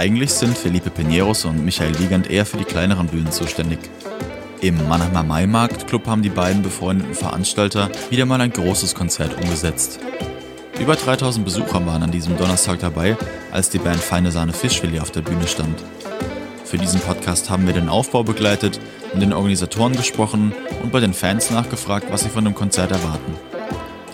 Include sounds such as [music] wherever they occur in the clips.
Eigentlich sind Felipe Pineros und Michael Wiegand eher für die kleineren Bühnen zuständig. Im Mannheimer Maimarkt Club haben die beiden befreundeten Veranstalter wieder mal ein großes Konzert umgesetzt. Über 3000 Besucher waren an diesem Donnerstag dabei, als die Band Feine Sahne Fischfilet auf der Bühne stand. Für diesen Podcast haben wir den Aufbau begleitet, mit den Organisatoren gesprochen und bei den Fans nachgefragt, was sie von dem Konzert erwarten.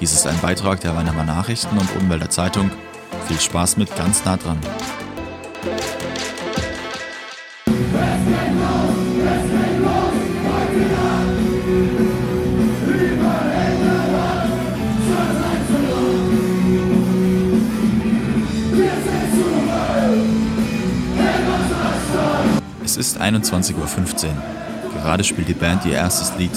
Dies ist ein Beitrag der Weinheimer Nachrichten und Umwälder Zeitung. Viel Spaß mit ganz nah dran. Es ist 21.15 Uhr. Gerade spielt die Band ihr erstes Lied.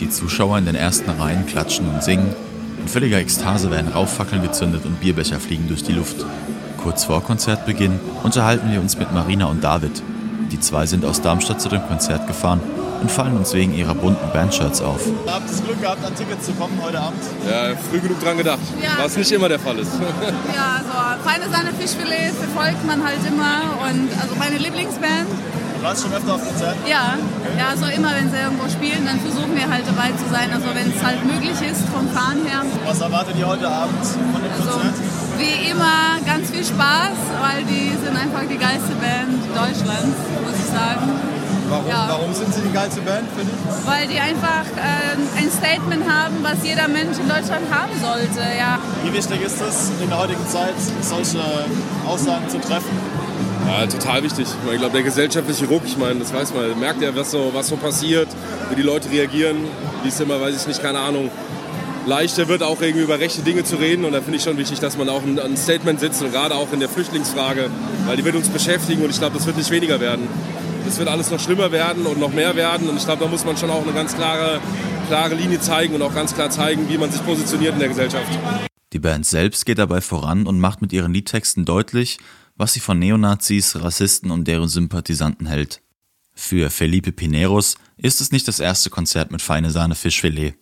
Die Zuschauer in den ersten Reihen klatschen und singen. In völliger Ekstase werden Rauchfackeln gezündet und Bierbecher fliegen durch die Luft. Kurz vor Konzertbeginn unterhalten wir uns mit Marina und David. Die zwei sind aus Darmstadt zu dem Konzert gefahren und fallen uns wegen ihrer bunten Bandshirts auf. Habt ihr das Glück gehabt, an Tickets zu kommen heute Abend? Ja, früh genug dran gedacht, Ja. was nicht immer der Fall ist. Ja, [laughs] so feine Sahne Fischfilet verfolgt man halt immer und also meine Lieblingsband. Du warst schon öfter auf Konzerten? Ja, ja, so immer wenn sie irgendwo spielen, dann versuchen wir halt dabei zu sein. Also wenn es halt möglich ist vom Fahren her. Was erwartet ihr heute Abend von dem Also Konzert? wie immer viel Spaß, weil die sind einfach die geilste Band Deutschlands, muss ich sagen. Warum, ja. warum sind sie die geilste Band für dich? Weil die einfach äh, ein Statement haben, was jeder Mensch in Deutschland haben sollte. Ja. Wie wichtig ist es in der heutigen Zeit, solche Aussagen zu treffen? Ja, total wichtig. Ich glaube, der gesellschaftliche Ruck, ich meine, das weiß man, man merkt ja, was so, was so passiert, wie die Leute reagieren, wie es immer, weiß ich nicht, keine Ahnung, leichter wird, auch irgendwie über rechte Dinge zu reden. Und da finde ich schon wichtig, dass man auch ein, Statement setzt und gerade auch in der Flüchtlingsfrage, weil die wird uns beschäftigen und ich glaube, das wird nicht weniger werden. Das wird alles noch schlimmer werden und noch mehr werden und ich glaube, da muss man schon auch eine ganz klare, klare Linie zeigen und auch ganz klar zeigen, wie man sich positioniert in der Gesellschaft. Die Band selbst geht dabei voran und macht mit ihren Liedtexten deutlich, was sie von Neonazis, Rassisten und deren Sympathisanten hält. Für Felipe Pineros ist es nicht das erste Konzert mit feine Sahne Fischfilet.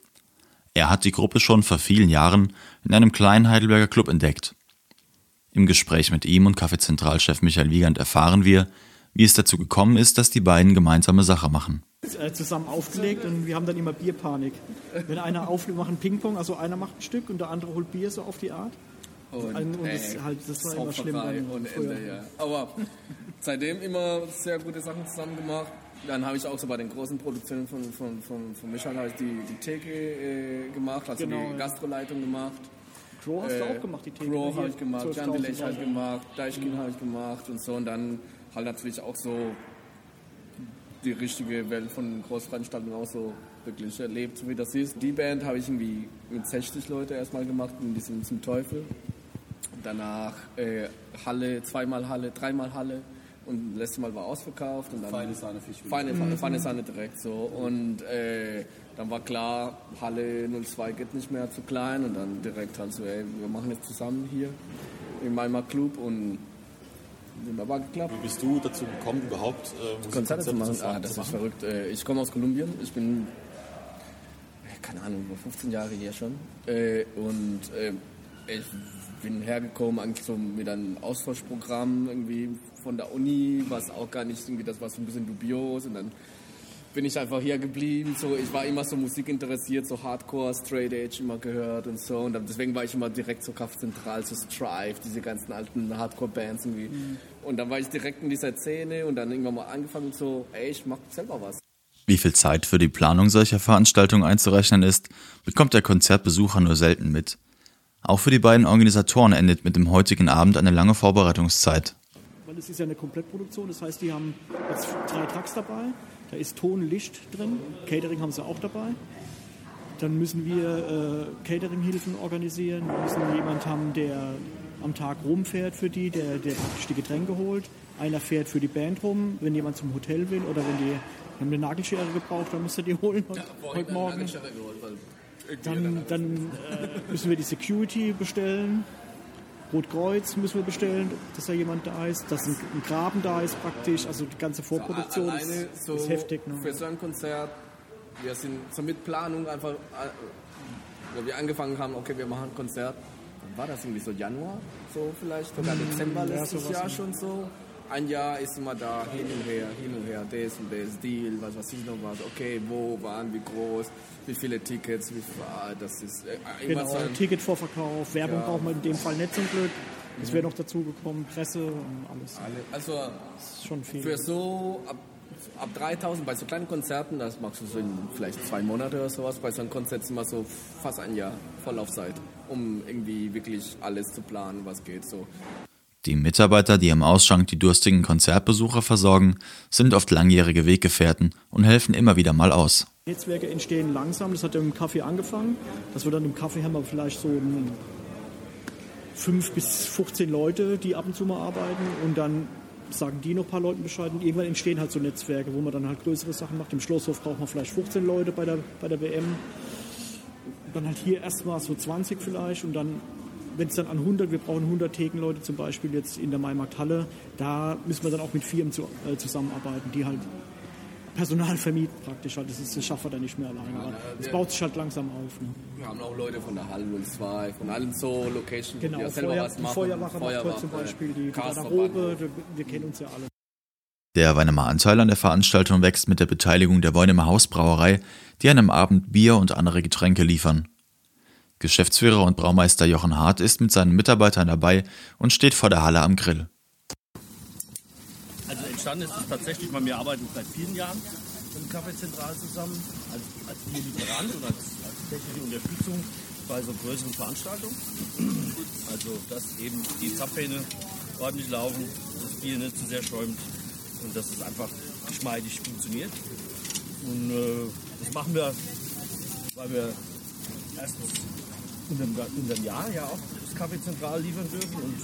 Er hat die Gruppe schon vor vielen Jahren in einem kleinen Heidelberger Club entdeckt. Im Gespräch mit ihm und Kaffeezentralchef Michael Wiegand erfahren wir, wie es dazu gekommen ist, dass die beiden gemeinsame Sache machen. äh, zusammen aufgelegt und wir haben dann immer Bierpanik. Wenn einer auflegt, machen Ping-Pong, also einer macht ein Stück und der andere holt Bier so auf die Art. Und, Und, und das, ey, halt, das war immer schlimm früher. Ende, ja. Aber seitdem immer sehr gute Sachen zusammen gemacht. Dann habe ich auch so bei den großen Produktionen von, von, von, von Michael habe ich die, die Theke äh, gemacht, also Genau, die ja. Gastroleitung gemacht. Crow hast du Äh, auch gemacht, die Theke. Crow hier, habe ich gemacht, 12.000 Jan Delech habe ich gemacht, Deichkind habe ich gemacht und so. Und dann halt natürlich auch so die richtige Welt von Großveranstaltungen auch so wirklich erlebt, so wie das ist. Die Band habe ich irgendwie mit 60 Leute erstmal gemacht, in diesem zum Teufel. Danach äh, Halle, zweimal Halle, dreimal Halle und das letzte Mal war ausverkauft. Und dann Feine Sahne Fischfilet. Feine, feine, feine Sahne direkt so. Und äh, dann war klar, Halle 02 geht nicht mehr zu klein und dann direkt halt so, ey, wir machen jetzt zusammen hier im Weimar Club und wunderbar geklappt. Wie bist du dazu gekommen, überhaupt äh, Konzerte zu machen. Ah, das ist verrückt. Äh, Ich komme aus Kolumbien. Ich bin, äh, keine Ahnung, über 15 Jahre hier schon. Äh, Und äh, ich bin hergekommen eigentlich so mit einem Austauschprogramm irgendwie von der Uni, was auch gar nicht irgendwie, das war so ein bisschen dubios und dann bin ich einfach hier geblieben. So, ich war immer so Musik interessiert, so Hardcore, Straight Edge immer gehört und so. Und deswegen war ich immer direkt so Kraftzentral, so Strive, diese ganzen alten Hardcore-Bands irgendwie. Und dann war ich direkt in dieser Szene und dann irgendwann mal angefangen so, ey, ich mach selber was. Wie viel Zeit für die Planung solcher Veranstaltungen einzurechnen ist, bekommt der Konzertbesucher nur selten mit. Auch für die beiden Organisatoren endet mit dem heutigen Abend eine lange Vorbereitungszeit. Weil es ist ja eine Komplettproduktion, das heißt, die haben jetzt drei Tracks dabei, da ist Ton, Licht drin, Catering haben sie auch dabei. Dann müssen wir äh, Catering-Hilfen organisieren, wir müssen jemanden haben, der am Tag rumfährt für die, der, der praktisch die Getränke holt. Einer fährt für die Band rum, wenn jemand zum Hotel will oder wenn die haben eine Nagelschere gebraucht, dann müsst ihr die holen heute, heute Morgen. Dann, dann äh, müssen wir die Security bestellen. Rotkreuz müssen wir bestellen, dass da jemand da ist, dass ein, ein Graben da ist praktisch. Also die ganze Vorproduktion ist, Alleine so ist heftig. für Ne? so ein Konzert, wir sind so mit Planung einfach, äh, wo wir angefangen haben, okay, wir machen ein Konzert, dann war das irgendwie so Januar, so vielleicht, sogar Dezember ja, letztes sowas, Jahr ja. schon so. Ein Jahr ist immer da, hin und her, hin und her, das und das, Deal, was weiß ich noch was, okay, wo, wann, wie groß, wie viele Tickets, wie viel, das ist äh, Genau, ein- Ticketvorverkauf, Werbung Ja. braucht man in dem Fall nicht zum Glück. Es wäre noch dazu gekommen, Presse und alles. Also Das ist schon viel. für so ab, ab 3000 bei so kleinen Konzerten, das machst du so in vielleicht zwei Monate oder sowas, bei so einem Konzert ist immer so fast ein Jahr Vorlaufzeit, um irgendwie wirklich alles zu planen, was geht so. Die Mitarbeiter, die im Ausschank die durstigen Konzertbesucher versorgen, sind oft langjährige Weggefährten und helfen immer wieder mal aus. Netzwerke entstehen langsam, das hat ja im Kaffee angefangen. Dass wir dann im Kaffee haben wir vielleicht so ein fünf bis 15 Leute, die ab und zu mal arbeiten und dann sagen die noch ein paar Leuten Bescheid und irgendwann entstehen halt so Netzwerke, wo man dann halt größere Sachen macht. Im Schlosshof braucht man vielleicht 15 Leute bei der, bei der WM. Dann halt hier erstmal so 20 vielleicht und dann, wenn es dann an 100, wir brauchen 100 Thekenleute zum Beispiel jetzt in der Maimarkthalle, da müssen wir dann auch mit Firmen zu, äh, zusammenarbeiten, die halt Personal vermieten praktisch. Halt. Das, ist, das schaffen wir dann nicht mehr alleine. Aber es baut sich halt langsam auf. Ne? Wir haben auch Leute von der Halle 02, von allen so Locations, Genau, die ja selber Feuer, was die machen. Feuerwache macht heute zum Beispiel, die, die Garderobe, wir, wir kennen uns ja alle. Der Weinemer Anteil an der Veranstaltung wächst mit der Beteiligung der Weinemer Hausbrauerei, die an einem Abend Bier und andere Getränke liefern. Geschäftsführer und Braumeister Jochen Hart ist mit seinen Mitarbeitern dabei und steht vor der Halle am Grill. Also entstanden ist es tatsächlich, weil wir arbeiten seit vielen Jahren mit dem Café Zentral zusammen, als, als Bierlieferant und als, als technische Unterstützung bei so größeren Veranstaltungen. Also dass eben die Zapfhähne ordentlich laufen, das Bier nicht zu sehr schäumt und dass es einfach geschmeidig funktioniert. Und äh, das machen wir, weil wir erstens in dem, in dem Jahr ja auch das Café Zentral liefern dürfen und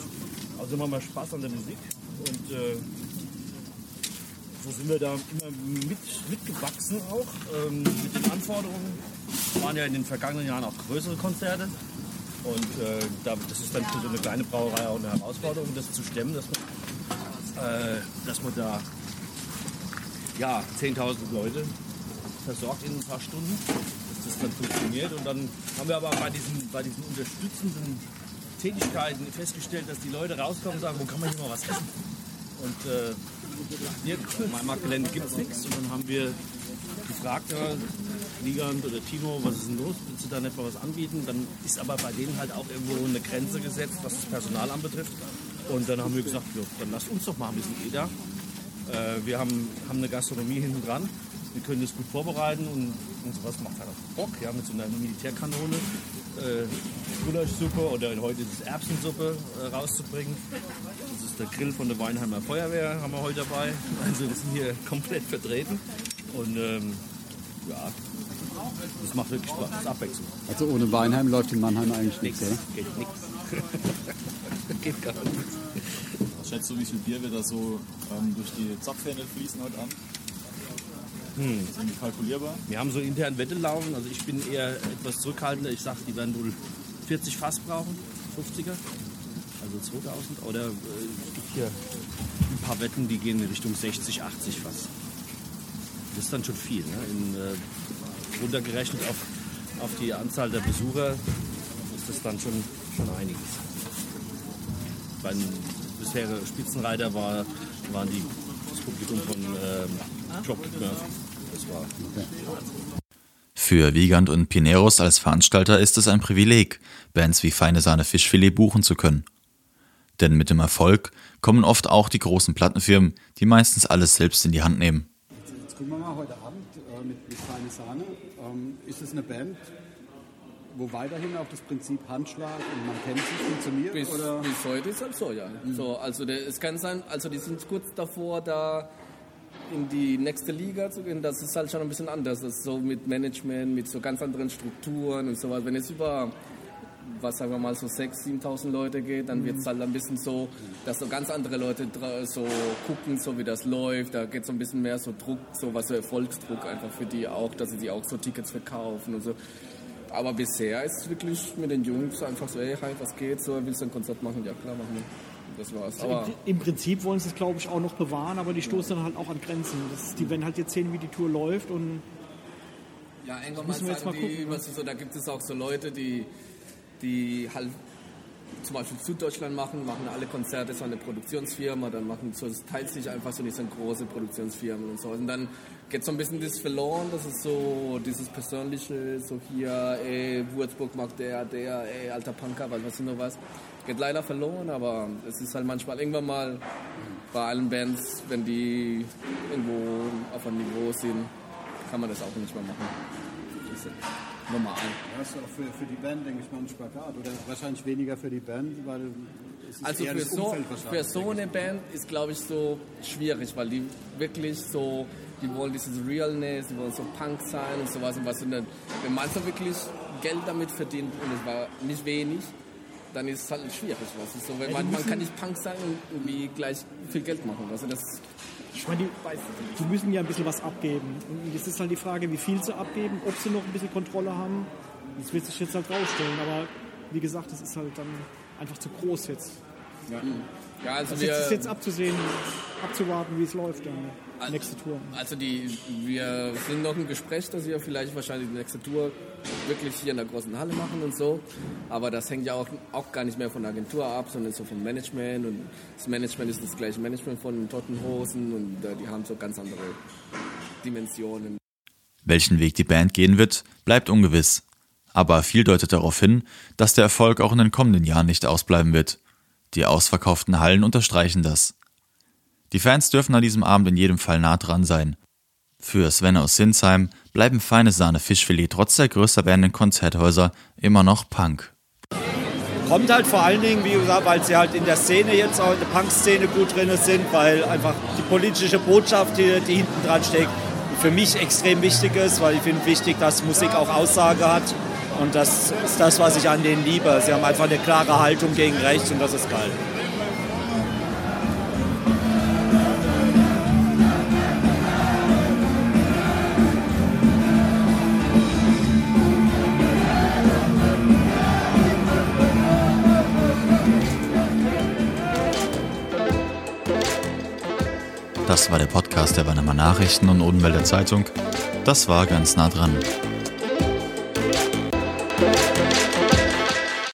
außerdem haben wir Spaß an der Musik und äh, so sind wir da immer mit, mitgewachsen auch ähm, mit den Anforderungen. Es waren ja in den vergangenen Jahren auch größere Konzerte. Und äh, da, das ist dann für so eine kleine Brauerei auch eine Herausforderung, das zu stemmen, dass man, äh, dass man da ja, 10.000 Leute versorgt in ein paar Stunden, das dann funktioniert. Und dann haben wir aber bei diesen, bei diesen unterstützenden Tätigkeiten festgestellt, dass die Leute rauskommen und sagen, wo kann man hier mal was essen? Und äh, hier, mein Marktgelände gibt es nichts. Und dann haben wir gefragt, Ligand oder Timo, was ist denn los? Willst du da nicht mal was anbieten? Dann ist aber bei denen halt auch irgendwo eine Grenze gesetzt, was das Personal anbetrifft. Und dann haben wir gesagt, ja, dann lasst uns doch mal ein bisschen EDA. Äh, wir haben, haben eine Gastronomie hinten dran. Wir können das gut vorbereiten und, und sowas macht halt auch Bock. Ja, mit so einer Militärkanone äh, Gulaschsuppe oder heute ist es Erbsensuppe äh, rauszubringen. Das ist der Grill von der Weinheimer Feuerwehr, haben wir heute dabei. Also wir sind hier komplett vertreten. Und ähm, ja, das macht wirklich Spaß, das ist Abwechslung. Also ohne Weinheim läuft in Mannheim eigentlich nichts, oder? Geht nichts. [laughs] Geht gar nichts. Was schätzt du, wie viel Bier wird da so ähm, durch die Zapfhähne fließen heute Abend? Hm. Ist irgendwie kalkulierbar? Wir haben so intern Wette laufen, also ich bin eher etwas zurückhaltender. Ich sage, die werden wohl 40 Fass brauchen, 50er, also 2000. Oder äh, es gibt hier ein paar Wetten, die gehen in Richtung 60, 80 Fass. Das ist dann schon viel. Ne? In, äh, runtergerechnet auf, auf die Anzahl der Besucher ist das dann schon, schon einiges. Beim bisherigen Spitzenreiter war, waren die, das Publikum von ähm, Für Wiegand und Pineros als Veranstalter ist es ein Privileg, Bands wie Feine Sahne Fischfilet buchen zu können. Denn mit dem Erfolg kommen oft auch die großen Plattenfirmen, die meistens alles selbst in die Hand nehmen. Jetzt gucken wir mal heute Abend äh, mit, mit Feine Sahne. Ähm, ist es eine Band, wo weiterhin auch das Prinzip Handschlag und man kennt sich funktioniert? Bis, oder? bis heute ist halt so, ja. So, also der, es kann sein, also die sind kurz davor, da in die nächste Liga zu gehen. Das ist halt schon ein bisschen anders. Das ist so mit Management, mit so ganz anderen Strukturen und so weiter. Wenn es über, was sagen wir mal, so 6.000, 7.000 Leute geht, dann wird es halt ein bisschen so, dass so ganz andere Leute so gucken, so wie das läuft. Da geht so ein bisschen mehr so Druck, so was so Erfolgsdruck einfach für die auch, dass sie die auch so Tickets verkaufen und so. Aber bisher ist es wirklich mit den Jungs einfach so, hey, hi, was geht? So, willst du ein Konzert machen? Ja, klar, machen wir. Das war's. Aber Im Prinzip wollen sie es, glaube ich, auch noch bewahren, aber die stoßen dann halt auch an Grenzen. Das die werden halt jetzt sehen, wie die Tour läuft und ja, irgendwann mal müssen wir jetzt sagen mal gucken, ne? was ist so, da gibt es auch so Leute, die, die halt zum Beispiel Süddeutschland machen, machen alle Konzerte so eine Produktionsfirma, dann machen so, es teilt sich einfach so diese große Produktionsfirmen und so. Und dann geht so ein bisschen das verloren, das ist so dieses Persönliche, so hier, ey, Würzburg mag der, der, ey, alter Punker, was weiß ich noch was. Geht leider verloren, aber es ist halt manchmal irgendwann mal bei allen Bands, wenn die irgendwo auf einem Niveau sind, kann man das auch nicht mehr machen. Ist normal. Das ist auch für, für die Band, denke ich mal, ein Spagat. Oder wahrscheinlich weniger für die Band, weil es ist Also für so, für so eine Band ist, glaube ich, so schwierig, weil die wirklich so, die wollen dieses Realness, die wollen so Punk sein und sowas. Und was und dann, wenn man so wirklich Geld damit verdient und es war nicht wenig, dann ist es halt schwierig. Weißt du? so, wenn man, man kann nicht Punk sein und irgendwie gleich viel Geld machen. Also das, Ich meine, die, die müssen ja ein bisschen was abgeben. Und jetzt ist halt die Frage, wie viel sie abgeben, ob sie noch ein bisschen Kontrolle haben. Das wird sich jetzt halt rausstellen. Aber wie gesagt, das ist halt dann einfach zu groß jetzt. ja, also Also wir, jetzt ist jetzt abzusehen, abzuwarten, wie es läuft dann. Nächste Tour. Also die, wir sind noch im Gespräch, dass wir vielleicht wahrscheinlich die nächste Tour wirklich hier in der großen Halle machen und so. Aber das hängt ja auch, auch gar nicht mehr von der Agentur ab, sondern so vom Management. Und das Management ist das gleiche Management von Tottenhosen und äh, die haben so ganz andere Dimensionen. Welchen Weg die Band gehen wird, bleibt ungewiss. Aber viel deutet darauf hin, dass der Erfolg auch in den kommenden Jahren nicht ausbleiben wird. Die ausverkauften Hallen unterstreichen das. Die Fans dürfen an diesem Abend in jedem Fall nah dran sein. Für Sven aus Sinsheim bleiben feine Sahne Fischfilet trotz der größer werdenden Konzerthäuser immer noch Punk. Kommt halt vor allen Dingen, wie gesagt, weil sie halt in der Szene jetzt auch in der Punk-Szene gut drin sind, weil einfach die politische Botschaft, die, die hinten dran steckt, für mich extrem wichtig ist, weil ich finde wichtig, dass Musik auch Aussage hat. Und das ist das, was ich an denen liebe. Sie haben einfach eine klare Haltung gegen rechts und das ist geil. Das war der Podcast der Weinemer Nachrichten und Odenwälder Zeitung. Das war ganz nah dran.